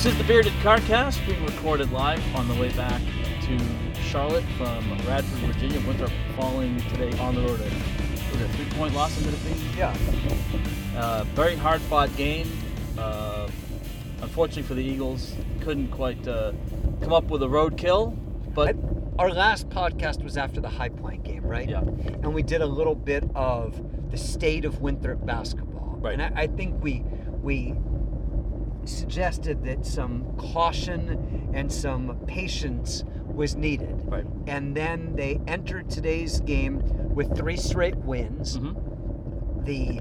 This is the Bearded Carcast being recorded live on the way back to Charlotte from Radford, Virginia. Winthrop falling today on the road. Was a three point loss in Mid Yeah. Uh, very hard fought game. Uh, unfortunately for the Eagles, couldn't quite uh, come up with a road kill. But I- our last podcast was after the High Point game, right? Yeah. And we did a little bit of the state of Winthrop basketball. Right. And I, I think we we suggested that some caution and some patience was needed. Right. And then they entered today's game with three straight wins. Mhm. the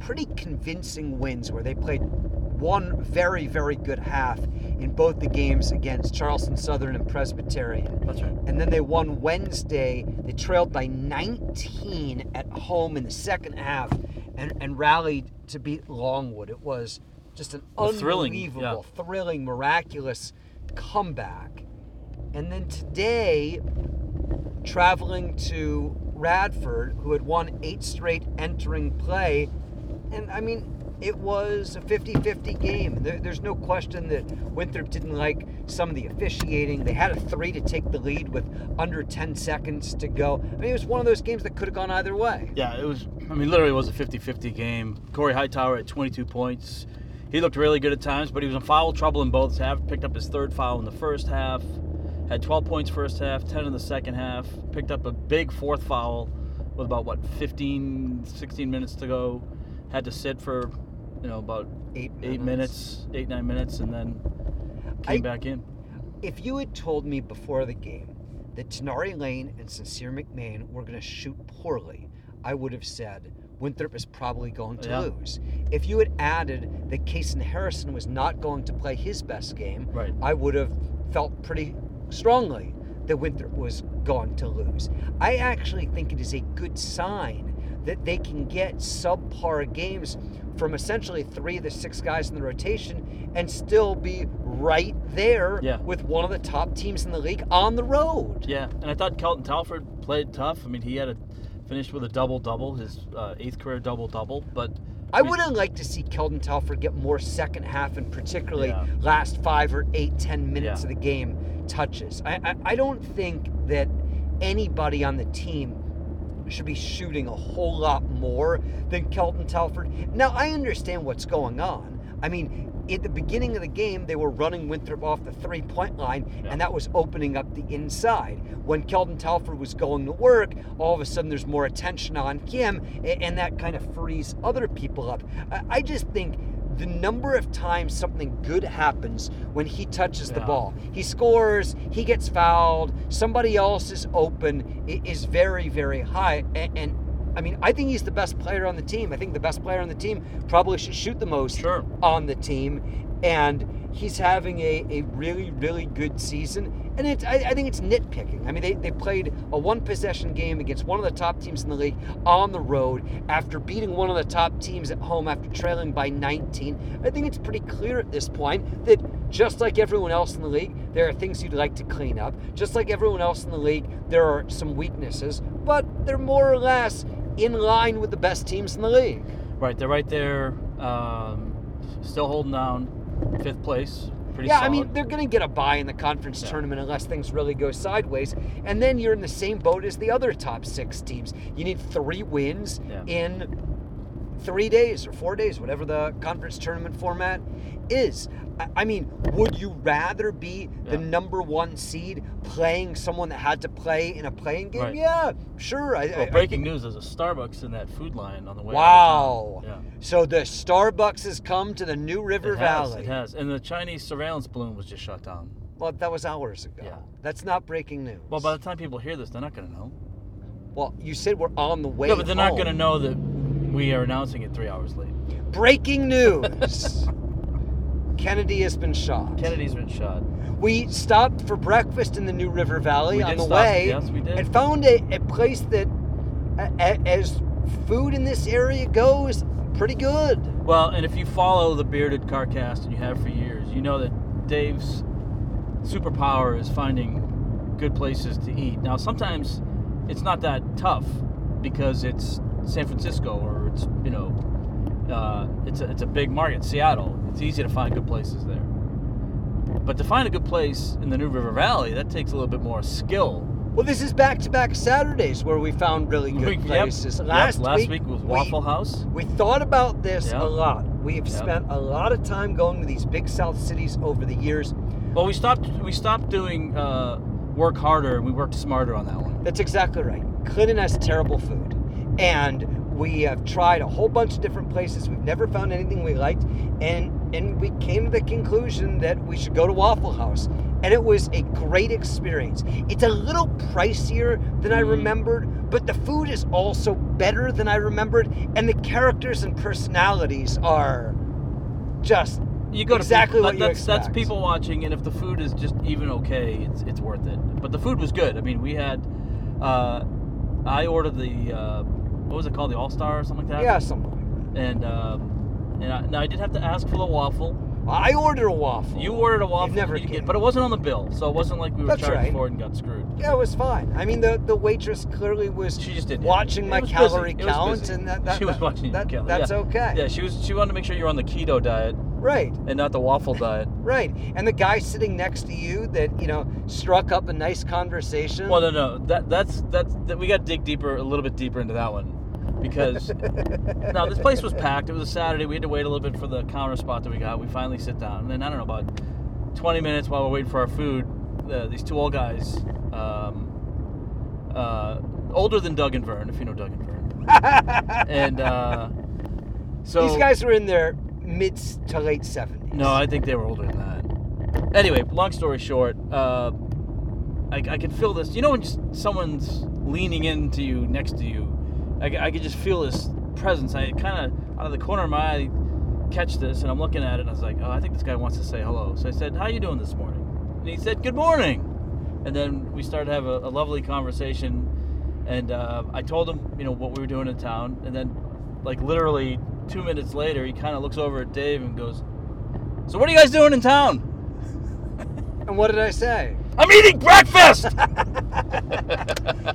pretty convincing wins where they played one very, very good half in both the games against Charleston Southern and Presbyterian. that's right. And then they won Wednesday. They trailed by 19 at home in the second half and, and rallied to beat Longwood. It was just an A thrilling, unbelievable, thrilling, miraculous comeback. And then today, traveling to Radford, who had won eight straight entering play. And I mean, it was a 50 50 game. There, there's no question that Winthrop didn't like some of the officiating. They had a three to take the lead with under 10 seconds to go. I mean, it was one of those games that could have gone either way. Yeah, it was. I mean, literally, it was a 50-50 game. Corey Hightower at 22 points. He looked really good at times, but he was in foul trouble in both halves. Picked up his third foul in the first half. Had 12 points first half, 10 in the second half. Picked up a big fourth foul with about what 15, 16 minutes to go. Had to sit for, you know, about Eight eight minutes, eight nine minutes, and then came I- back in. If you had told me before the game that Toneari Lane and Sincere McMahon were going to shoot poorly, I would have said Winthrop is probably going to Yeah. lose. If you had added that Kason Harrison was not going to play his best game, Right. I would have felt pretty strongly that Winthrop was going to lose. I actually think it is a good sign that they can get subpar games from essentially three of the six guys in the rotation and still be right there Yeah. with one of the top teams in the league on the road. Yeah, and I thought Kelton Talford played tough. I mean, he had a finished with a double double, his uh, eighth career double double. But I would have liked to see Kelton Talford get more second half and particularly Yeah. last five or eight, ten minutes Yeah. of the game touches. I, I, I don't think that anybody on the team should be shooting a whole lot more than Kelton Talford. Now, I understand what's going on. I mean, at the beginning of the game, they were running Winthrop off the three point line, Yeah. and that was opening up the inside. When Kelton Talford was going to work, all of a sudden there's more attention on him, and that kind of frees other people up. I- just think the number of times something good happens when he touches the ball, he scores, he gets fouled, somebody else is open, is very, very high. A- And, I mean, I think he's the best player on the team. I think the best player on the team probably should shoot the most Sure. on the team. And he's having a, a really, really good season. And it's, I, I think it's nitpicking. I mean, they, they played a one possession game against one of the top teams in the league on the road after beating one of the top teams at home after trailing by 19. I think it's pretty clear at this point that just like everyone else in the league, there are things you'd like to clean up. Just like everyone else in the league, there are some weaknesses, but they're more or less in line with the best teams in the league. right, they're right there, um, still holding down fifth place. Pretty yeah, solid. I mean, they're going to get a bye in the conference Yeah. tournament unless things really go sideways. And then you're in the same boat as the other top six teams. You need three wins Yeah. in three days or four days, whatever the conference tournament format is. I- I mean, would you rather be the number one seed playing someone that had to play in a play-in game? Right. Yeah, sure. I, I- well, I breaking think- news: there's a Starbucks in that food line on the way. Wow. Town. So the Starbucks has come to the New River it has, Valley. it has, and the Chinese surveillance balloon was just shut down. Well, that was hours ago. Yeah. That's not breaking news. Well, by the time people hear this, they're not going to know. Well, you said we're on the way. no, but they're not going to know that we are announcing it three hours late. Breaking news. Kennedy has been shot. Kennedy's been shot. We stopped for breakfast in the New River Valley We on did the stop, way yes, we did. and found a, a place that, a, a- as food in this area goes, pretty good. Well, and if you follow the Bearded Carcast, and you have for years, you know that Dave's superpower is finding good places to eat. Now, sometimes it's not that tough because it's San Francisco or it's you know uh, it's a, it's a big market, Seattle. It's easy to find good places there. But to find a good place in the New River Valley, that takes a little bit more skill. Well, this is back-to-back Saturdays where we found really good Yep, places. yep. Last, last week, week, was we- Waffle House. We thought about this Yep. a lot. We've Yep. spent a lot of time going to these big South cities over the years. Well, we stopped. We stopped doing uh, work harder and we worked smarter on that one. That's exactly right. Clinton has terrible food. And we have tried a whole bunch of different places. We've never found anything we liked. And and we came to the conclusion that we should go to Waffle House. And it was a great experience. It's a little pricier than I Mhm. remembered, but the food is also better than I remembered. And the characters and personalities are just You go Exactly to what that- you that's that's people watching, and if the food is just even okay, it's it's worth it. But the food was good. I mean, we had. Uh, I ordered the uh, what was it called, the All Star or something like that. yeah, something like that. And um, and I, now I did have to ask for the waffle. I ordered a waffle. You ordered a waffle, never you get but it wasn't on the bill, so it wasn't like we were That's charged right. for it and got screwed. Yeah, it was fine. I mean, the, the waitress clearly was She just didn't watching it my calorie busy. Count, and that, that she was watching that- calorie. That's yeah. okay. Yeah, she was. She wanted to make sure you were on the keto diet Right, and not the waffle diet. right. And the guy sitting next to you that you know struck up a nice conversation. Well, no, no, that that's that's that we got to dig deeper, a little bit deeper into that one, because now this place was packed. It was a Saturday. We had to wait a little bit for the counter spot that we got. We finally sit down, and then I don't know about 20 minutes while we're waiting for our food. Uh, these two old guys, um, uh, older than Doug and Vern, if you know Doug and Vern, and uh, so These guys were in their mid to late seventies. No, I think they were older than that. Anyway, long story short, uh, I, I can feel this. You know when just someone's leaning into you, next to you, I, I could just feel this presence. I kind of, out of the corner of my eye, catch this, and I'm looking at it, and I was like, oh, I think this guy wants to say hello. So I said, how you doing this morning? And he said, good morning. And then we started to have a, a lovely conversation, and uh, I told him, you know, what we were doing in town, and then, like literally two minutes later, he kind of looks over at Dave and goes, so what are you guys doing in town? And what did I say? I'm eating breakfast.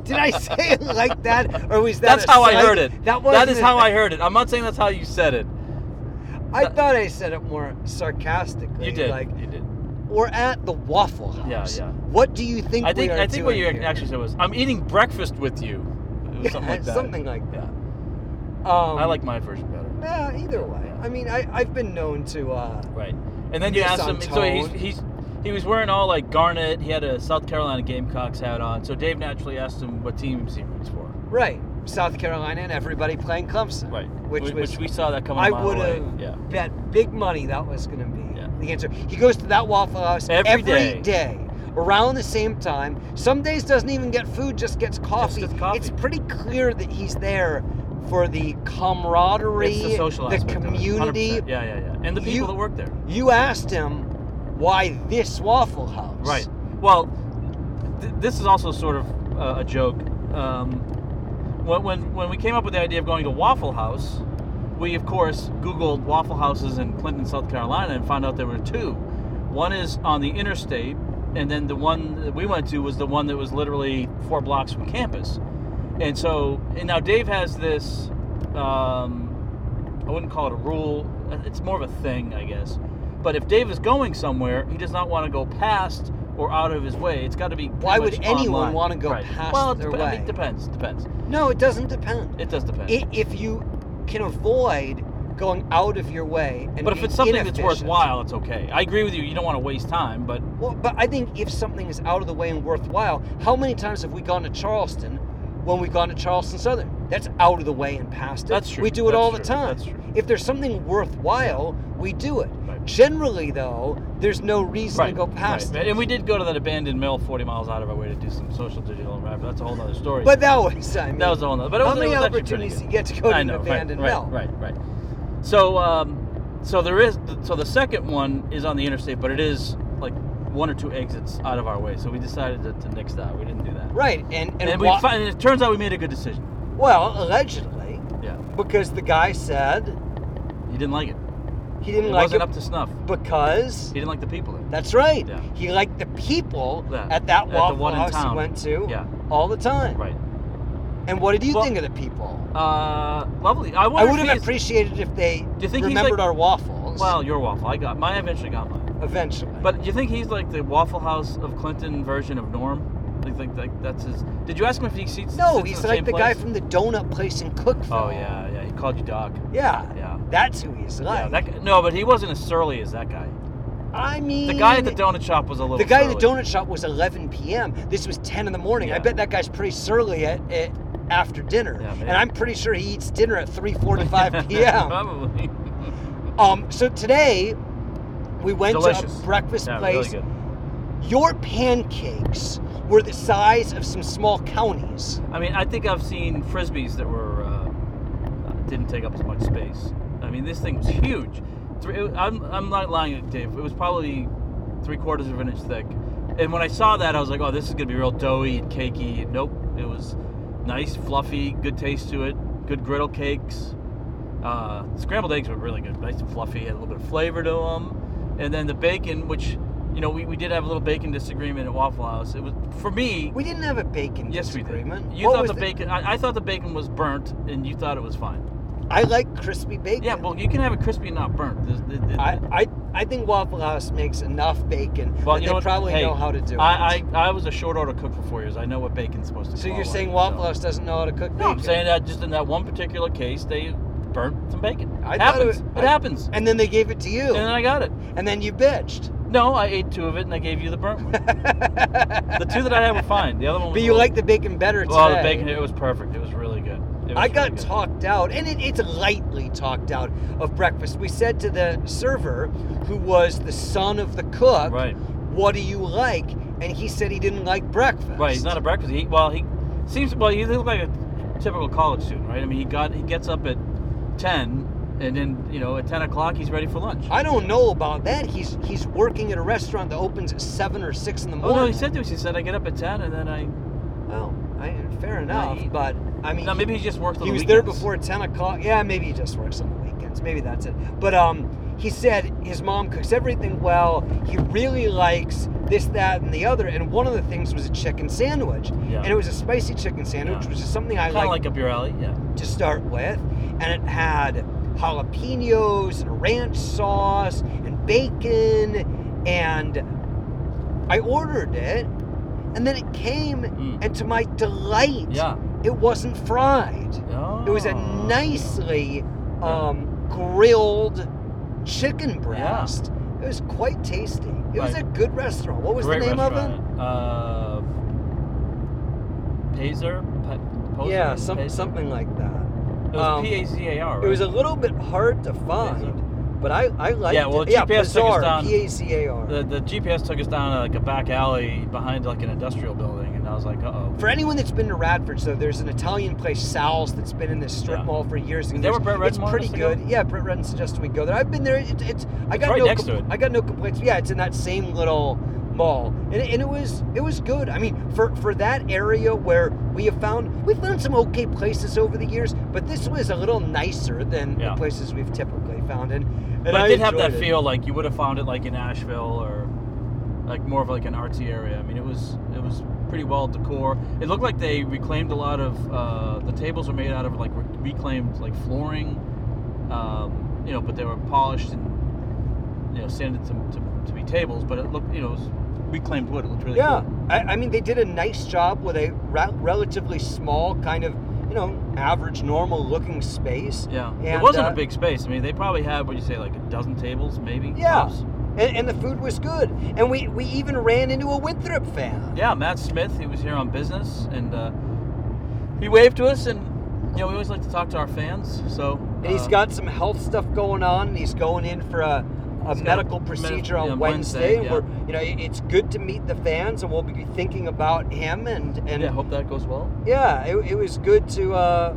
Did I say it like that, or was that? That's a how I heard it. That That wasn't is a- how I heard it. I'm not saying that's how you said it. I that- thought I said it more sarcastically. You did. Like you did. we're at the Waffle House. Yeah, yeah. What do you think? I think we are I think what you here? actually said was, "I'm eating breakfast with you." It was something like that. something like that. Yeah. Um, I like my version better. Yeah, either way. I mean, I, I've been known to. Uh, Right. And then you Miss asked on him. So he's, he's he was wearing all like garnet. He had a South Carolina Gamecocks hat on. So Dave naturally asked him what team he roots for. right, South Carolina and everybody playing Clemson. Right. Which Wh- was which we saw that coming. I would have Yeah. bet big money that was going to be Yeah. the answer. He goes to that Waffle House Every day. day. around the same time. Some days doesn't even get food, just gets coffee. gets coffee. It's pretty clear that he's there for the camaraderie, It's the social the aspect of it, community. Yeah, yeah, yeah. And the people You- that work there. You asked him why this Waffle House. Right. Well, th- this is also sort of uh, a joke. Um, when, when when we came up with the idea of going to Waffle House, we of course Googled Waffle Houses in Clinton, South Carolina, and found out there were two. One is on the interstate, and then the one that we went to was the one that was literally four blocks from campus. And so, and now Dave has this. Um, I wouldn't call it a rule. It's more of a thing, I guess. But if Dave is going somewhere, he does not want to go past or out of his way. It's got to be. Why would anyone online. wanna go Right. past well, it their dep- I mean, it depends. Depends. No, it doesn't depend. It does depend. I- If you can avoid going out of your way and but if it's something that's worthwhile, it's okay. I agree with you. You don't want to waste time, but Well, but I think if something is out of the way and worthwhile, how many times have we gone to Charleston when we've gone to Charleston Southern? That's out of the way and past it. That's true. We do it That's all true. the time. That's true. If there's something worthwhile, we do it. Right. Generally, though, there's no reason to go past right. it. And we did go to that abandoned mill 40 miles out of our way to do some social digital and. That's a whole other story. But that was, I mean, that was a whole nother. But it how was, many it was opportunities you get to go to an right, abandoned right, mill? Right, right, So, um, so there is. So the second one is on the interstate, but it is like one or two exits out of our way. So we decided to, to nix that. We didn't do that. Right, and and, And, we fi- and it turns out we made a good decision. well, allegedly, Yeah. because the guy said He didn't like it. he didn't it like wasn't it up to snuff. because He didn't like the people there. That's right. Yeah. He liked the people Yeah. at that At the Waffle one in House he went to Yeah. all the time. Right. And what did you Well- think of the people? Uh, lovely. I, I would have appreciated if they Do you think he's remembered like- our waffles. Well, your waffle. I got mine. Eventually got mine. Eventually. But do you think he's like the Waffle House of Clinton version of Norm? You think like that's his? Did you ask him if he seats? no, sits he's the like the guy from the donut place in Cookeville. Oh yeah, yeah. He called you Doc. Yeah. Yeah. That's who he's like. Yeah, that, no, but he wasn't as surly as that guy. I mean, The guy at the donut shop was a little. The guy at the donut shop was 11 p.m. This was 10 in the morning. I bet that guy's pretty surly at, at after dinner. Yeah, and I'm pretty sure he eats dinner at 3:45 p.m. Probably. um, so today we went Delicious. to a breakfast yeah, place. really. Your pancakes were the size of some small counties. I mean, I think I've seen frisbees that were uh, uh, didn't take up as much space. I mean, this thing was huge. I'm, I'm not lying, Dave. It was probably three quarters of an inch thick. And when I saw that, I was like, "Oh, this is gonna be real doughy and cakey." Nope, it was nice, fluffy, good taste to it. Good griddle cakes. Uh, scrambled eggs were really good, nice and fluffy, had a little bit of flavor to them. And then the bacon, which you know, we, we did have a little bacon disagreement at Waffle House. It was for me. We didn't have a bacon Yes, we disagreement. did. You What thought was the bacon. I, I thought the bacon was burnt, and you thought it was fine. I like crispy bacon. Yeah, well, you can have it crispy and not burnt. It- it- I, I, I think Waffle House makes enough bacon well, you they know what? probably Hey, know how to do I, it. I, I was a short order cook for four years. I know what bacon's supposed to. Be. So you're like, saying so- Waffle House doesn't know how to cook bacon? No, I'm saying that just in that one particular case, they burnt some bacon. I it thought it happens. It, I- happens. And then they gave it to you. And then I got it. And then you bitched. No, I ate two of it, and I gave you the burnt one. the two that I had were fine. The other one was. But you like the bacon better today. Well, the bacon. It was perfect. It was really good. It was I got really good. talked out, and it, it's lightly talked out of breakfast. We said to the server, who was the son of the cook, Right. "What do you like?" And he said he didn't like breakfast. Right, he's not a breakfast. He well, he seems well. He looks like a typical college student, right? I mean, he got he gets up at ten, and then you know at ten o'clock he's ready for lunch. I don't know about that. He's he's working at a restaurant that opens at seven or six in the oh morning. no, he said to us. He said I get up at ten, and then I. Well, I, fair enough, he- but I mean, No, maybe he just worked on he the was there weekends. before 10 o'clock. Yeah, maybe he just works on the weekends. Maybe that's it. But um, he said his mom cooks everything well. He really likes this, that, and the other. And one of the things was a chicken sandwich. Yeah. And it was a spicy chicken sandwich, Yeah. which is something I Kind of like like up your alley, yeah. to start with. And it had jalapenos and ranch sauce and bacon. And I ordered it. And then it came, Mm. and to my delight, Yeah. it wasn't fried. Oh. It was a nicely um, grilled chicken breast. It was quite tasty. It was a good restaurant. What was Great the name of it? restaurant. Uh, Pazer? Pa- Poser? Yeah, some, Pazer? something like that. It was um, P A Z A R. Right? It was a little bit hard to find, but I, I liked Yeah, well, it. Yeah, GPS took us down- P-A-Z-A-R. The, the GPS took us down like a back alley behind like an industrial building, and I was like, uh oh. For anyone that's been to Radford, so there's an Italian place, Sal's, that's been in this strip Yeah. mall for years and Is that years. Brett It's Redden pretty us to go? good. Yeah, Brett Redden suggested we go there. I've been there. It, it's I got right no next to it. I got no complaints. Yeah, it's in that same little mall, and, and it was it was good. I mean, for for that area where we have found we've found some okay places over the years, but this was a little nicer than Yeah. the places we've typically found. And, and But I it did have that it. feel like you would have found it like in Asheville or like more of like an artsy area. I mean, it was it was pretty well decor. It looked like they reclaimed a lot of uh, the tables were made out of like reclaimed like flooring, um, you know, but they were polished and you know sanded to, to, to be tables. But it looked you know it was reclaimed wood. It looked really Yeah, cool. I, I mean, they did a nice job with a ra- relatively small, kind of, you know, average, normal looking space. Yeah, it wasn't uh, a big space. I mean, they probably had what you say like a dozen tables, maybe. Yeah. And, and the food was good. And we, we even ran into a Winthrop fan. Yeah, Matt Smith. He was here on business, and uh, he waved to us. And you know, we always like to talk to our fans. So And he's uh, got some health stuff going on. And he's going in for a, a medical med- procedure yeah, on Wednesday. Wednesday, yeah. we're, you know, it's good to meet the fans, and we'll be thinking about him. And, and yeah. Hope that goes well. Yeah, it, it was good to uh,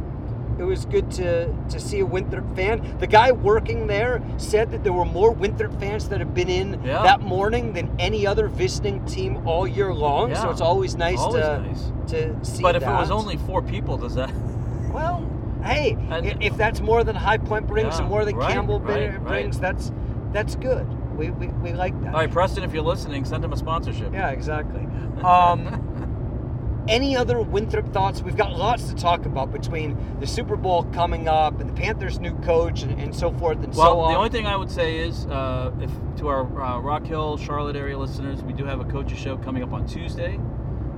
it was good to to see a Winthrop fan. The guy working there said that there were more Winthrop fans that have been in Yeah. that morning than any other visiting team all year long. So it's always nice Always to nice. to see. But if it was only four people, does that? well, hey, And- if that's more than High Point brings and more than right, Campbell right, br- right. brings, that's that's good. We, we, we like that. All right, Preston, if you're listening, send him a sponsorship. Yeah, exactly. Um, Any other Winthrop thoughts? We've got lots to talk about between the Super Bowl coming up and the Panthers' new coach and, and so forth and Well, so on. Well, the only thing I would say is, uh, if to our uh, Rock Hill, Charlotte area listeners, we do have a coaches show coming up on Tuesday.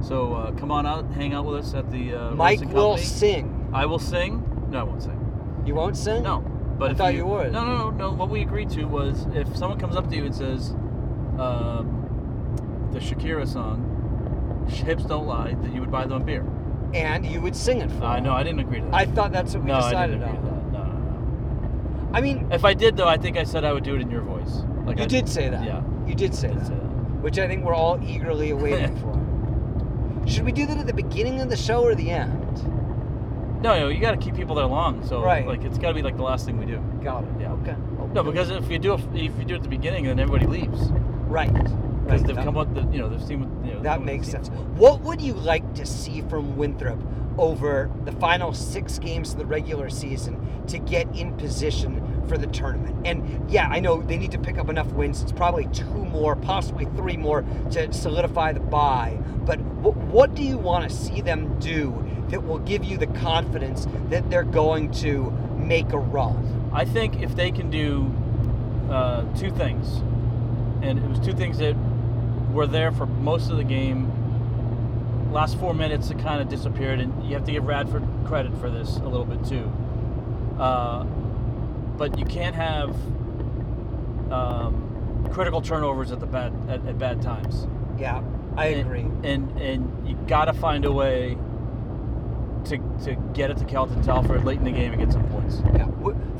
So uh, come on out, hang out with us at the uh, Mike will sing. I will sing. No, I won't sing. You won't sing? No, but I if thought you would. No, no, no, no. What we agreed to was if someone comes up to you and says, um, the Shakira song, "Hips Don't Lie," that you would buy them a beer. And you would sing it for Uh, him. no, I didn't agree to that. I thought that's what we no, I decided didn't agree on. to that. No, no, no. I mean, If I did though, I think I said I would do it in your voice. Like you I, did say that. Yeah, You did say I did that. say that. Which I think we're all eagerly awaiting for. Should we do that at the beginning of the show or the end? No, no, you got to keep people there long. So Right. like it's got to be like the last thing we do. Got it. Yeah. Okay. No, because if you do it, if you do it at the beginning, then everybody leaves Right. because Right. they've That- come up. The, you know, they've seen what you know. That makes sense. What would you like to see from Winthrop over the final six games of the regular season to get in position for the tournament? And yeah, I know they need to pick up enough wins. It's probably two more, possibly three more to solidify the bye. But what, what do you want to see them do that will give you the confidence that they're going to make a run? I think if they can do uh, two things, and it was two things that were there for most of the game. Last four minutes, it kind of disappeared, and you have to give Radford credit for this a little bit too. Uh, but you can't have um, critical turnovers at the bad at, at bad times. Yeah, I And- agree. And and you got to find a way to to get it to Kelton Talford late in the game and get some points. Yeah.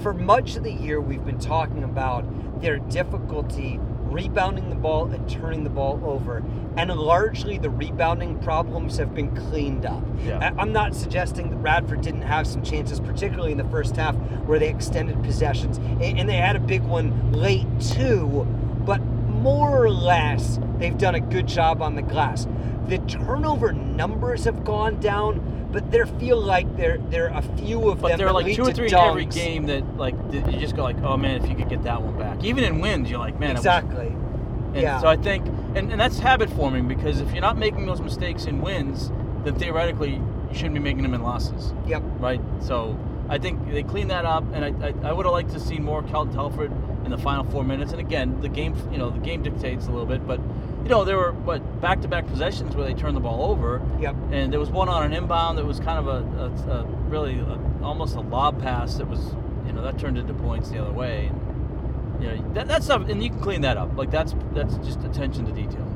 For much of the year, we've been talking about their difficulty rebounding the ball and turning the ball over, and largely the rebounding problems have been cleaned up. Yeah. I'm not suggesting that Radford didn't have some chances, particularly in the first half, where they extended possessions, and they had a big one late too, but more or less, they've done a good job on the glass. The turnover numbers have gone down, but there feel like there there are a few of But them But there are like two or three in every game that like that you just go like, oh man, if you could get that one back. Even in wins, you're like, man, Exactly. And yeah. So I think, and, and that's habit forming because if you're not making those mistakes in wins, then theoretically you shouldn't be making them in losses, Yep. right? So I think they cleaned that up, and I, I, I would have liked to see more Cal Telford in the final four minutes. And again, the game, you know, the game dictates a little bit, but you know, there were what back-to-back possessions where they turned the ball over, Yep. and there was one on an inbound that was kind of a, a, a really a, almost a lob pass that was, you know, that turned into points the other way. And, you know, that, that's stuff, and you can clean that up. Like that's that's just attention to detail.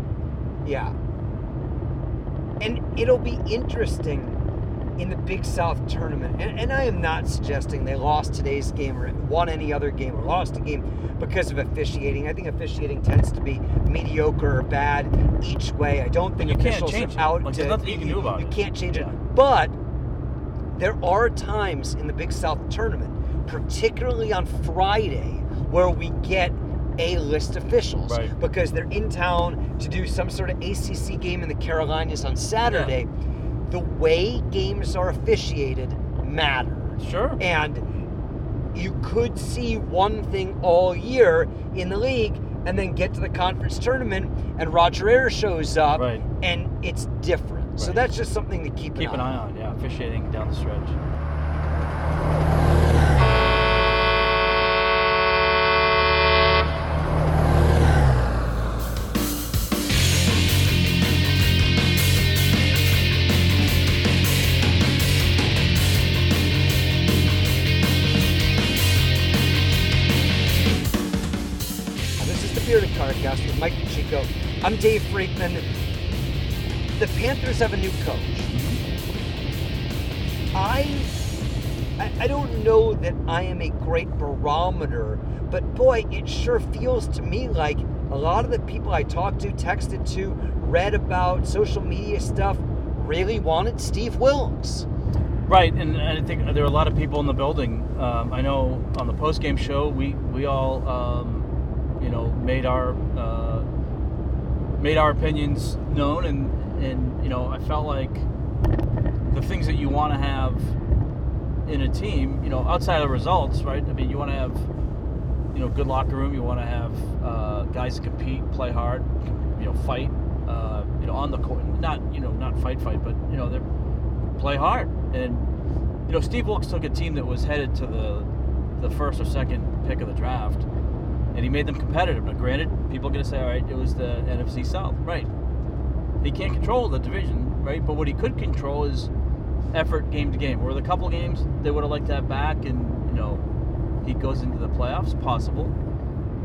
Yeah. And it'll be interesting in the Big South tournament. And, and I am not suggesting they lost today's game or won any other game or lost a game because of officiating. I think officiating tends to be mediocre or bad each way. I don't think you can't change are it. out Like, to there's nothing you can do about you it. can't change Yeah. it. But there are times in the Big South tournament, particularly on Friday, where we get A list officials Right. because they're in town to do some sort of ACC game in the Carolinas on Saturday. The way games are officiated matters. Sure. And you could see one thing all year in the league and then get to the conference tournament and Roger Ayers shows up Right. and it's different. So that's just something to keep, Keep an eye on, yeah, officiating down the stretch. This is the Bearded Cardcast with Mike Chico. I'm Dave Freakman. The Panthers have a new coach. I, I I don't know that I am a great barometer, but boy, it sure feels to me like a lot of the people I talked to, texted to, read about social media stuff really wanted Steve Wilks. Right, and, and I think there are a lot of people in the building. Um, I know on the post game show, we we all, um, you know, made our uh, made our opinions known, and and you know, I felt like the things that you want to have in a team, you know, outside of results, right? I mean, you want to have, you know, good locker room. You want to have uh, guys that compete, play hard, you know, fight. Uh, you know, on the court. Not you know, not fight fight, but you know, they play hard. And you know, Steve Wilks took a team that was headed to the the first or second pick of the draft, and he made them competitive. Now, granted, people are going to say, all right, it was the NFC South, right? He can't control the division, right? But what he could control is effort game to game. Where the couple games they would have liked to have back, and you know, he goes into the playoffs, possible.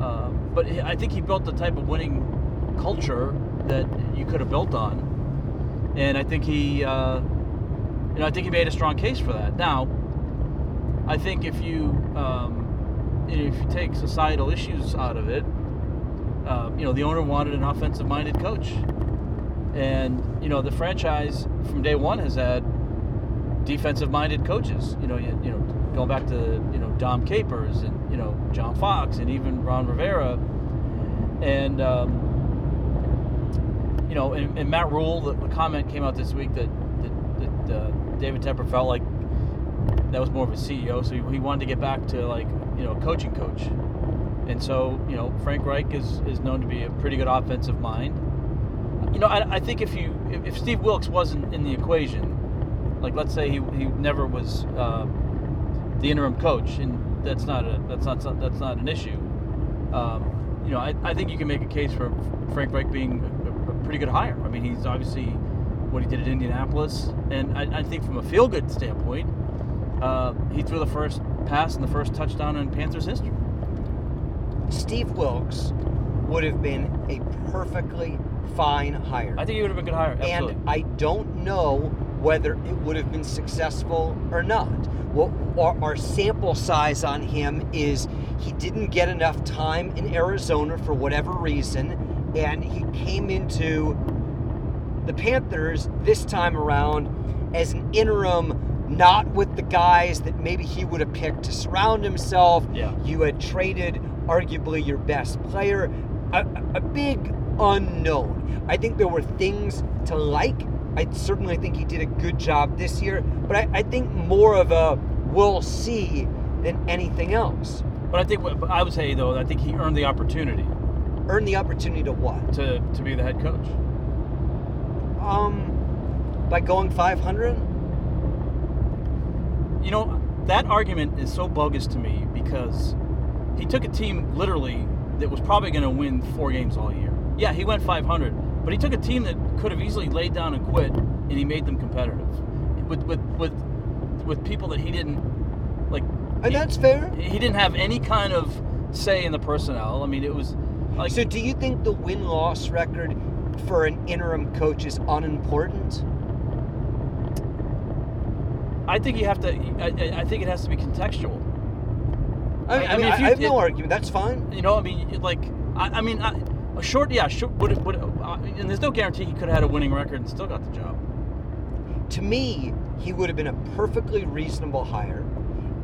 Uh, but I think he built the type of winning culture that you could have built on, and I think he, uh, you know, I think he made a strong case for that. Now, I think if you, um, if you take societal issues out of it, uh, you know, the owner wanted an offensive-minded coach, and you know, the franchise from day one has had defensive-minded coaches. You know, you, you know, going back to you know Dom Capers and you know John Fox and even Ron Rivera, and um, you know, and, and Matt Rhule, The, the, comment came out this week that that, that uh, David Tepper felt like that was more of a CEO, so he, he wanted to get back to like you know coaching coach. And so, you know, Frank Reich is, is known to be a pretty good offensive mind. You know, I, I think if you if, Steve Wilks wasn't in the equation, like let's say he, he never was uh, the interim coach, and that's not a that's not that's not an issue. Um, you know, I, I think you can make a case for Frank Reich being a, a pretty good hire. I mean, he's obviously what he did at Indianapolis, and I, I think from a feel good standpoint, uh, he threw the first pass and the first touchdown in Panthers history. Steve Wilks would have been a perfectly fine hire. I think he would have been a good hire. Absolutely. And I don't know whether it would have been successful or not. Well, our, our, sample size on him is he didn't get enough time in Arizona for whatever reason, and he came into the Panthers this time around as an interim, not with the guys that maybe he would have picked to surround himself. Yeah. You had traded arguably your best player, a, a big unknown. I think there were things to like I certainly think he did a good job this year, but I, I think more of a we'll see than anything else. But I think I would say though, I think he earned the opportunity. Earned the opportunity to what? To to be the head coach. Um, by going 500. You know that argument is so bogus to me because he took a team literally that was probably going to win four games all year. Yeah, he went 500 but he took a team that could have easily laid down and quit, and he made them competitive with with with with people that he didn't like. And he, that's fair. He didn't have any kind of say in the personnel. I mean, it was like. So, do you think the win loss record for an interim coach is unimportant? I think you have to. I, I think it has to be contextual. I, I, I mean, you, I have no argument. That's fine. You know, I mean, like, I, I mean, a short, yeah, short, would, would, uh, and there's no guarantee he could have had a winning record and still got the job. To me, he would have been a perfectly reasonable hire,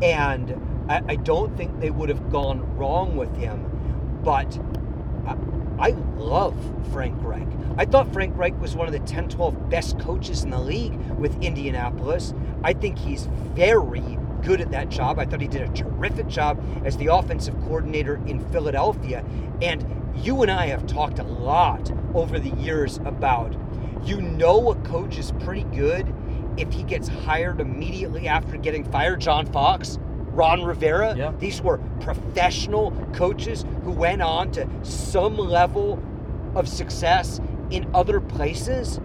and I, I don't think they would have gone wrong with him. But I, love Frank Reich. I thought Frank Reich was one of the 10, 12 best coaches in the league with Indianapolis. I think he's very good at that job. I thought he did a terrific job as the offensive coordinator in Philadelphia. And you and I have talked a lot over the years about you know a coach is pretty good if he gets hired immediately after getting fired. John Fox, Ron Rivera, yeah. these were professional coaches who went on to some level of success in other places.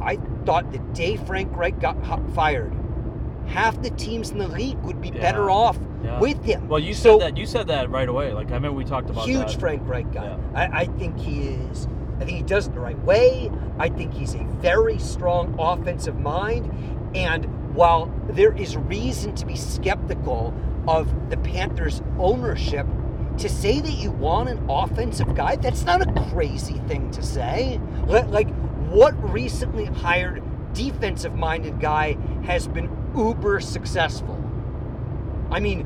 I thought the day Frank Reich got fired, half the teams in the league would be yeah. better off yeah. with him. Well, you so, said that. You said that right away. Like I remember we talked about huge that. Frank Reich guy. Yeah. I, I think he is. I think he does it the right way. I think he's a very strong offensive mind. And while there is reason to be skeptical of the Panthers' ownership, to say that you want an offensive guy, that's not a crazy thing to say. Like, what recently hired defensive minded guy has been uber successful? I mean,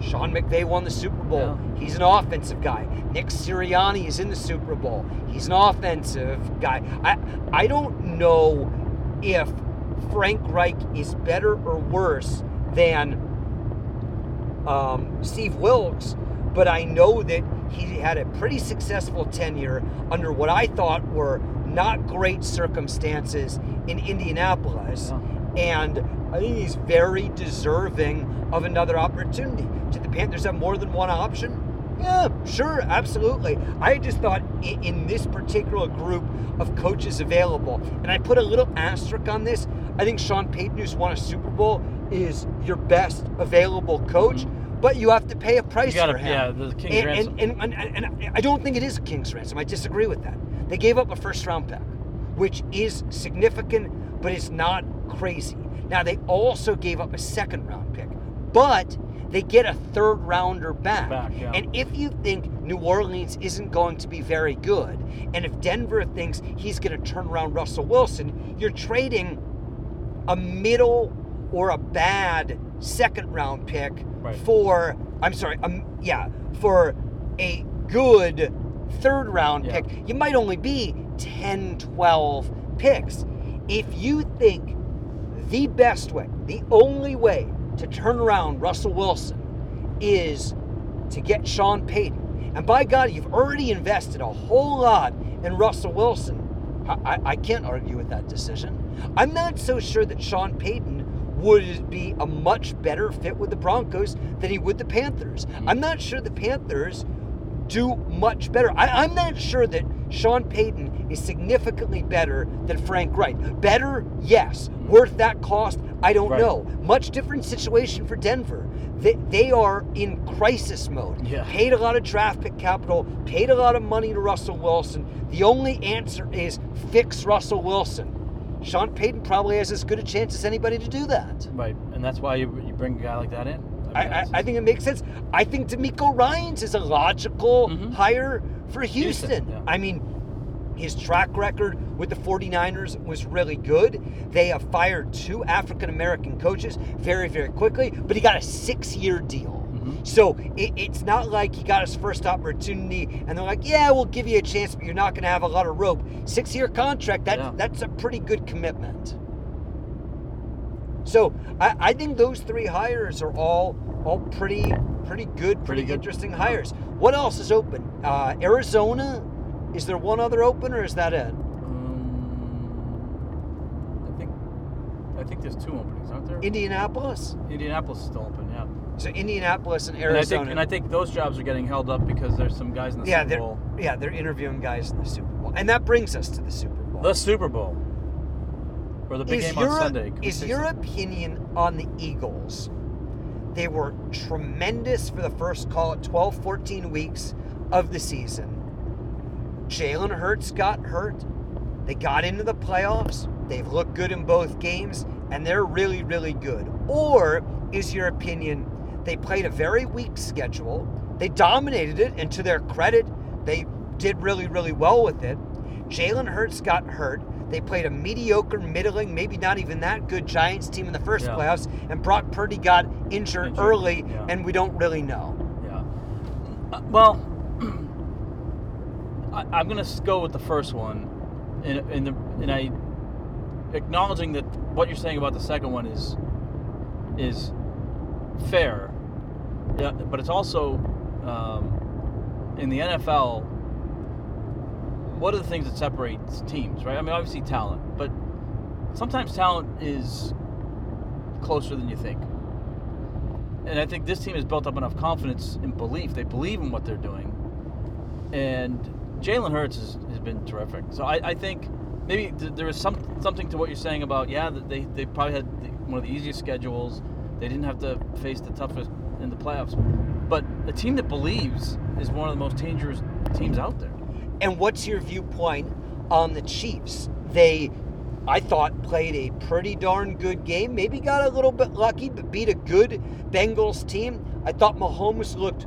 Sean McVay won the Super Bowl. Yeah. He's an offensive guy. Nick Sirianni is in the Super Bowl. He's an offensive guy. I I don't know if Frank Reich is better or worse than um, Steve Wilks, but I know that he had a pretty successful tenure under what I thought were not great circumstances in Indianapolis. Yeah. And I think he's very deserving of another opportunity. Did the Panthers have more than one option? Yeah, sure, absolutely. I just thought in, this particular group of coaches available, and I put a little asterisk on this. I think Sean Payton, who's won a Super Bowl, is your best available coach, mm-hmm. but you have to pay a price gotta- for him. yeah, the king's and, ransom. And, and, and, and I don't think it is a king's ransom. I disagree with that. They gave up a first round pick, which is significant, but it's not crazy. Now, they also gave up a second round pick, but they get a third rounder back. Back, yeah. And if you think New Orleans isn't going to be very good, and if Denver thinks he's going to turn around Russell Wilson, you're trading a middle or a bad second round pick Right. for I'm sorry, um, yeah, for a good third round Yeah. pick. You might only be 10, 12 picks. If you think the best way, the only way to turn around Russell Wilson is to get Sean Payton. And by God, you've already invested a whole lot in Russell Wilson. I, I, can't argue with that decision. I'm not so sure that Sean Payton would be a much better fit with the Broncos than he would the Panthers. Hmm. I'm not sure the Panthers do much better. I, I'm not sure that Sean Payton is significantly better than Frank Reich. Better, yes. Worth that cost, I don't Right. know. Much different situation for Denver. They, they are in crisis mode. Yeah. Paid a lot of draft pick capital, paid a lot of money to Russell Wilson. The only answer is fix Russell Wilson. Sean Payton probably has as good a chance as anybody to do that. Right, and that's why you, you bring a guy like that in. I, I, I think it makes sense. I think DeMeco Ryans is a logical Mhm. hire for Houston. Houston, yeah. I mean, his track record with the 49ers was really good. They have fired two African American coaches very, very quickly, but he got a six year deal. Mhm. So it, it's not like he got his first opportunity and they're like, yeah, we'll give you a chance, but you're not going to have a lot of rope. Six year contract, that, Yeah. that's a pretty good commitment. So I, I think those three hires are all all pretty pretty good, pretty, Pretty good. interesting hires. What else is open? Uh, Arizona. Is there one other open, or is that it? Um, I think I think there's two openings, aren't there? Indianapolis. Indianapolis is still open, yeah. So Indianapolis and And I Arizona. think and I think those jobs are getting held up because there's some guys in the yeah, Super they're Bowl. yeah they're interviewing guys in the Super Bowl, and that brings us to the Super Bowl. The Super Bowl. Or the big is game your, on Sunday. Is your something? opinion on the Eagles? They were tremendous for the first, call at 12, 14 weeks of the season. Jalen Hurts got hurt. They got into the playoffs. They've looked good in both games, and they're really, really good. Or is your opinion they played a very weak schedule? They dominated it, and to their credit, they did really, really well with it. Jalen Hurts got hurt. They played a mediocre, middling, maybe not even that good Giants team in the first Yeah. playoffs, and Brock Purdy got injured, Injured, early, yeah. and we don't really know. Yeah. Uh, well, I, I'm gonna go with the first one, and and, the, and I acknowledging that what you're saying about the second one is is fair. Yeah, but it's also um, in the NFL. What are the things that separates teams, right? I mean, obviously talent, but sometimes talent is closer than you think. And I think this team has built up enough confidence and belief. They believe in what they're doing. And Jalen Hurts has, has been terrific. So I, I think maybe th- there is some something to what you're saying about, yeah, they, they probably had the, one of the easiest schedules. They didn't have to face the toughest in the playoffs. But a team that believes is one of the most dangerous teams out there. And what's your viewpoint on the Chiefs? They, I thought, played a pretty darn good game. Maybe got a little bit lucky, but beat a good Bengals team. I thought Mahomes looked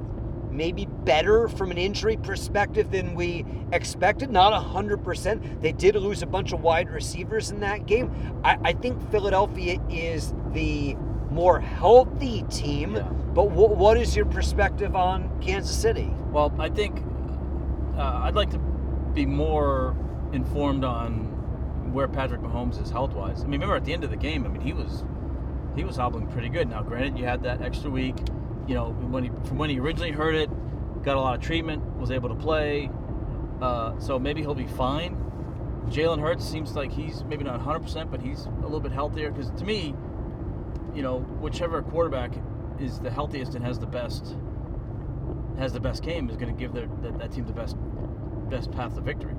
maybe better from an injury perspective than we expected. Not 100%. They did lose a bunch of wide receivers in that game. I, I think Philadelphia is the more healthy team. Yeah. But wh- what is your perspective on Kansas City? Well, I think uh, I'd like to be more informed on where Patrick Mahomes is health wise. I mean, remember at the end of the game, I mean, he was he was hobbling pretty good. Now, granted, you had that extra week. You know, when he from when he originally hurt it, got a lot of treatment, was able to play. Uh, so maybe he'll be fine. Jalen Hurts seems like he's maybe not 100%, but he's a little bit healthier. Because to me, you know, whichever quarterback is the healthiest and has the best has the best game is going to give their that, that team the best best path to victory.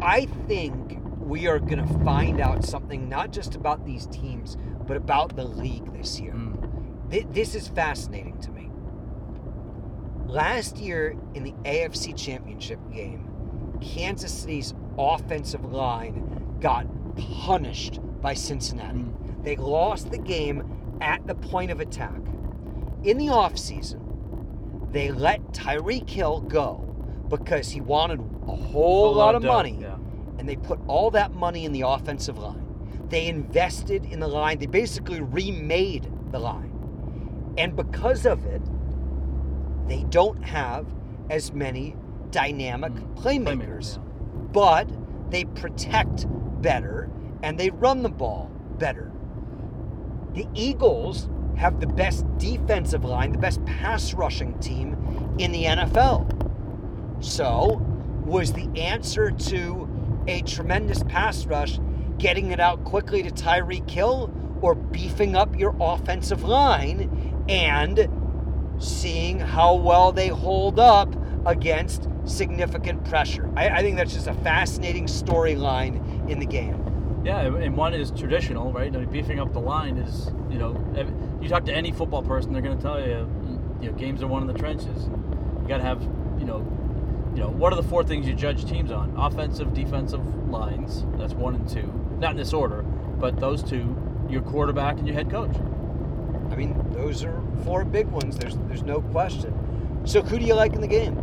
I think we are going to find out something not just about these teams, but about the league this year. Mm. Th- This is fascinating to me. Last year in the AFC Championship game, Kansas City's offensive line got punished by Cincinnati. Mm. They lost the game at the point of attack. In the offseason, they let Tyreek Hill go because he wanted a whole lot of dough, money Yeah. and they put all that money in the offensive line. They invested in the line. They basically remade the line. And because of it, they don't have as many dynamic Mm. playmakers. yeah. But they protect better and they run the ball better. The Eagles have the best defensive line, the best pass rushing team in the NFL. So, was the answer to a tremendous pass rush getting it out quickly to Tyreek Hill or beefing up your offensive line and seeing how well they hold up against significant pressure? I, I think that's just a fascinating storyline in the game. Yeah, and one is traditional, right? I mean, beefing up the line is, you know, you talk to any football person, they're going to tell you, you know, games are won in the trenches. You got to have, you know, you know, what are the four things you judge teams on? Offensive, defensive lines. That's one and two. Not in this order, but those two. Your quarterback and your head coach. I mean, those are four big ones. There's there's no question. So who do you like in the game?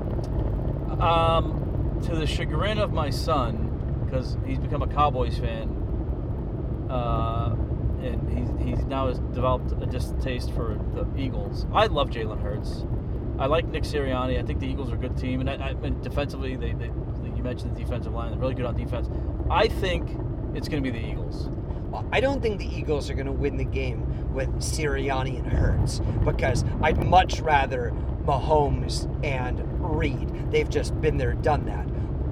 Um, to the chagrin of my son, because he's become a Cowboys fan, uh, and he's, now has developed a distaste for the Eagles. I love Jalen Hurts. I like Nick Sirianni. I think the Eagles are a good team, and, I, I, defensively, they, they you mentioned the defensive line. They're really good on defense. I think it's going to be the Eagles. Well, I don't think the Eagles are going to win the game with Sirianni and Hurts because I'd much rather Mahomes and Reid. They've just been there, done that.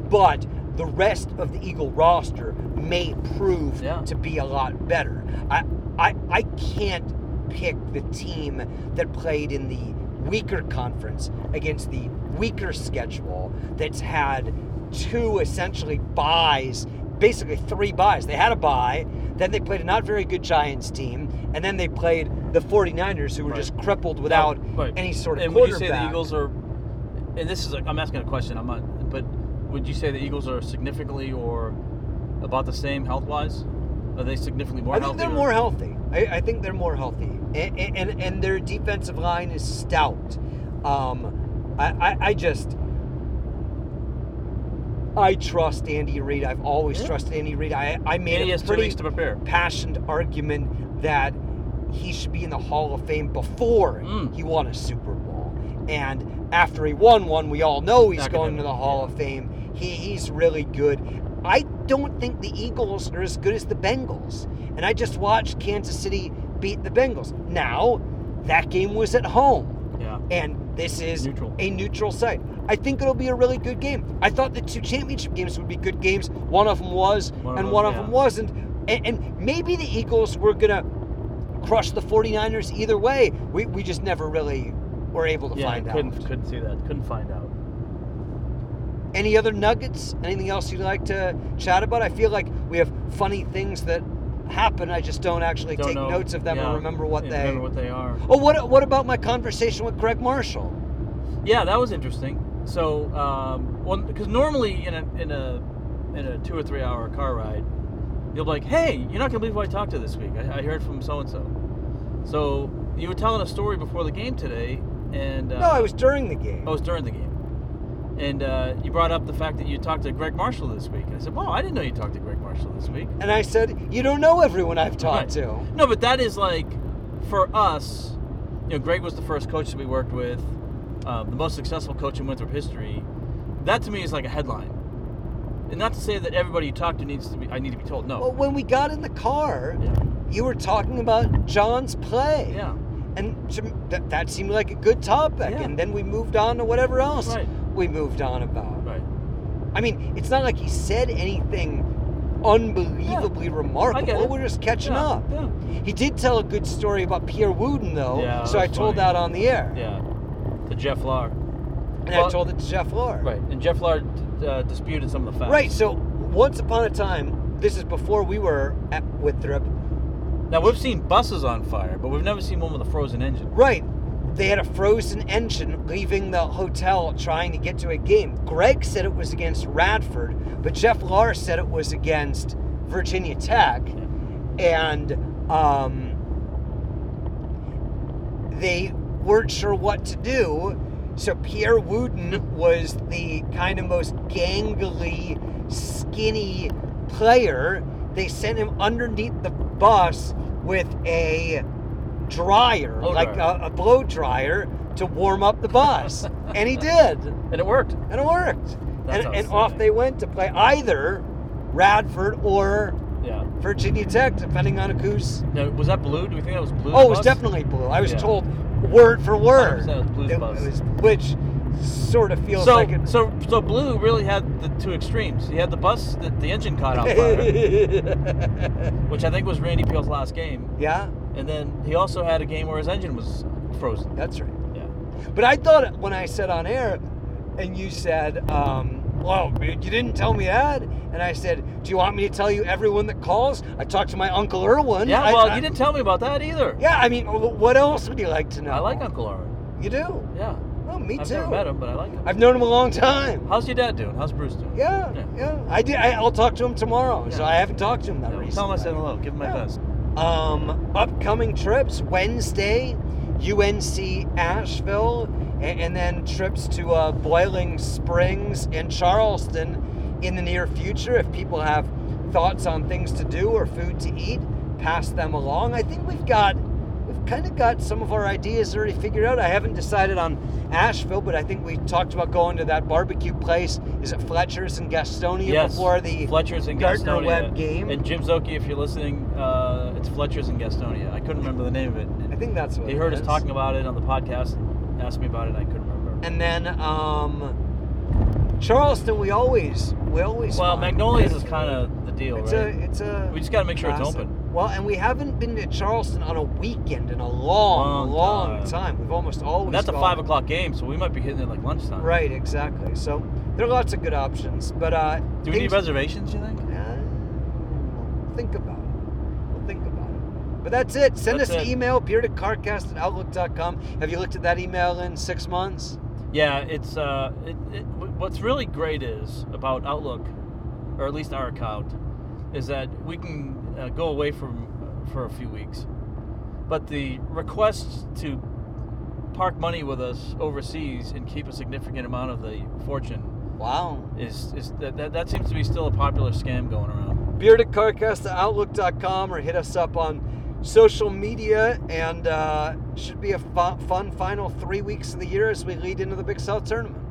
But the rest of the Eagle roster may prove Yeah. to be a lot better. I, I, I can't pick the team that played in the weaker conference against the weaker schedule that's had two essentially byes, basically three byes. They had a bye, then they played a not very good Giants team, and then they played the 49ers who were Right. just crippled without Right. any sort of And would you say the Eagles are? And this is a, I'm asking a question. I'm not. But would you say the Eagles are significantly or about the same health wise? Are they significantly more I think healthy? they're or- more healthy. I, I think they're more healthy, and, and and their defensive line is stout. Um, I, I I just I trust Andy Reid. I've always Yeah. trusted Andy Reid. I I made he a pretty weeks to prepare. passionate argument that he should be in the Hall of Fame before Mm. he won a Super Bowl. And after he won one, we all know he's going to the Hall yeah. of Fame. He, he's really good. I don't think the Eagles are as good as the Bengals. And I just watched Kansas City beat the Bengals. Now, that game was at home. Yeah. And this is Neutral. a neutral site. I think it'll be a really good game. I thought the two championship games would be good games. One of them was, One of and them, one of yeah. them wasn't. And, and maybe the Eagles were going to crush the 49ers either way. We, we just never really were able to yeah. find couldn't out. couldn't see that. Couldn't find out. Any other nuggets? Anything else you'd like to chat about? I feel like we have funny things that happen. I just don't actually Don't take know. notes of them Yeah. or remember what they. remember what they are. Oh, what what about my conversation with Gregg Marshall? Yeah, that was interesting. So, um, one because normally in a in a in a two or three hour car ride, you'll be like, "Hey, you're not gonna believe who I talked to this week. I, I heard from so and so." So you were telling a story before the game today, and uh, No, it was during the game. Oh, it was during the game. And uh, you brought up the fact that you talked to Gregg Marshall this week. And I said, "Wow, I didn't know you talked to Gregg Marshall this week." And I said, You don't know everyone I've talked Right. to. No, but that is like for us. You know, Gregg was the first coach that we worked with, um, the most successful coach in Winthrop history. That to me is like a headline. And not to say that everybody you talk to needs to be. I need to be told. No. Well, when we got in the car, Yeah. you were talking about John's play. Yeah. And to that, that seemed like a good topic. Yeah. And then we moved on to whatever else Right. We moved on about. Right. I mean, it's not like he said anything unbelievably get remarkable. We're just catching Yeah, up. Yeah. He did tell a good story about Pierre Wooden, though, Yeah, so I told funny. that on the air. Yeah. To Jeff Lar. And I told it to Jeff Lord. Right. And Jeff Lar uh, disputed some of the facts. Right, so once upon a time, this is before we were at Winthrop, Now we've seen buses on fire, but we've never seen one with a frozen engine. right, they had a frozen engine leaving the hotel trying to get to a game. Greg said it was against Radford, but Jeff Lars said it was against Virginia Tech. And um, they weren't sure what to do. So Pierre Wooden was the kind of most gangly, skinny player. They sent him underneath the bus with a dryer, Blow like dryer. A, a blow dryer, to warm up the bus. and he did. And it worked. And it worked. That's And, and off they went to play either Radford or Yeah. Virginia Tech, depending on who's. Now, was that blue? Do we think that was blue? Oh, it was bus? definitely blue. I was Yeah. told word for word. 100% it was Blue's It bus. was- which sort of feels So, like it. so, so blue really had the two extremes. He had the bus that the engine caught on fire, which I think was Randy Peele's last game, yeah, and then he also had a game where his engine was frozen. that's right. Yeah. But I thought when I said on air, and you said, um, "Well, you didn't tell me that," and I said, "Do you want me to tell you everyone that calls?" I talked to my uncle Irwin. Yeah. Well, I- you didn't tell me about that either. Yeah, I mean, what else would you like to know? I like Uncle Oren. You do? Yeah. Oh, me I've too. never met him, but I like him. I've known him a long time. How's your dad doing? How's Bruce doing? Yeah, Yeah. yeah. I did. I, I'll talk to him tomorrow. Yeah. So I haven't talked to him that Yeah, recently. tell him I said hello. Give him my Yeah. best. Um, upcoming trips Wednesday, UNC Asheville, a- and, then trips to uh, Boiling Springs and Charleston in the near future. If people have thoughts on things to do or food to eat, pass them along. I think we've got. Kind of got some of our ideas already figured out. I haven't decided on Asheville, but I think we talked about going to that barbecue place. Is it Fletcher's and Gastonia Yes. before the Fletcher's in Gardner Gastonia. Webb game? And Jim Zoki, if you're listening, uh, it's Fletcher's and Gastonia. I couldn't remember the name of it. I think that's what He it heard us talking about it on the podcast, and asked me about it, I couldn't remember. And then um, Charleston, we always we always. Well, Magnolias is kind of the deal, It's right? a it's a. We just gotta make sure it's open. Well, and we haven't been to Charleston on a weekend in a long, Long long, time. time. We've almost always. and that's a gone- five o'clock game, so we might be hitting it like lunchtime. Right, exactly. So there are lots of good options, but uh, Do we need things- reservations? You think? Uh, we'll think about it. We'll think about it. But that's it. Send That's us an email, beardedcarcast at outlook.com. Have you looked at that email in six months? Yeah, it's uh, it, it, what's really great is about Outlook, or at least our account, is that we can uh, go away from for a few weeks, but the requests to park money with us overseas and keep a significant amount of the fortune Wow. is is that that, that seems to be still a popular scam going around. beardedcarcast at outlook.com or hit us up on social media and uh, should be a fu- fun final three weeks of the year as we lead into the Big South tournament.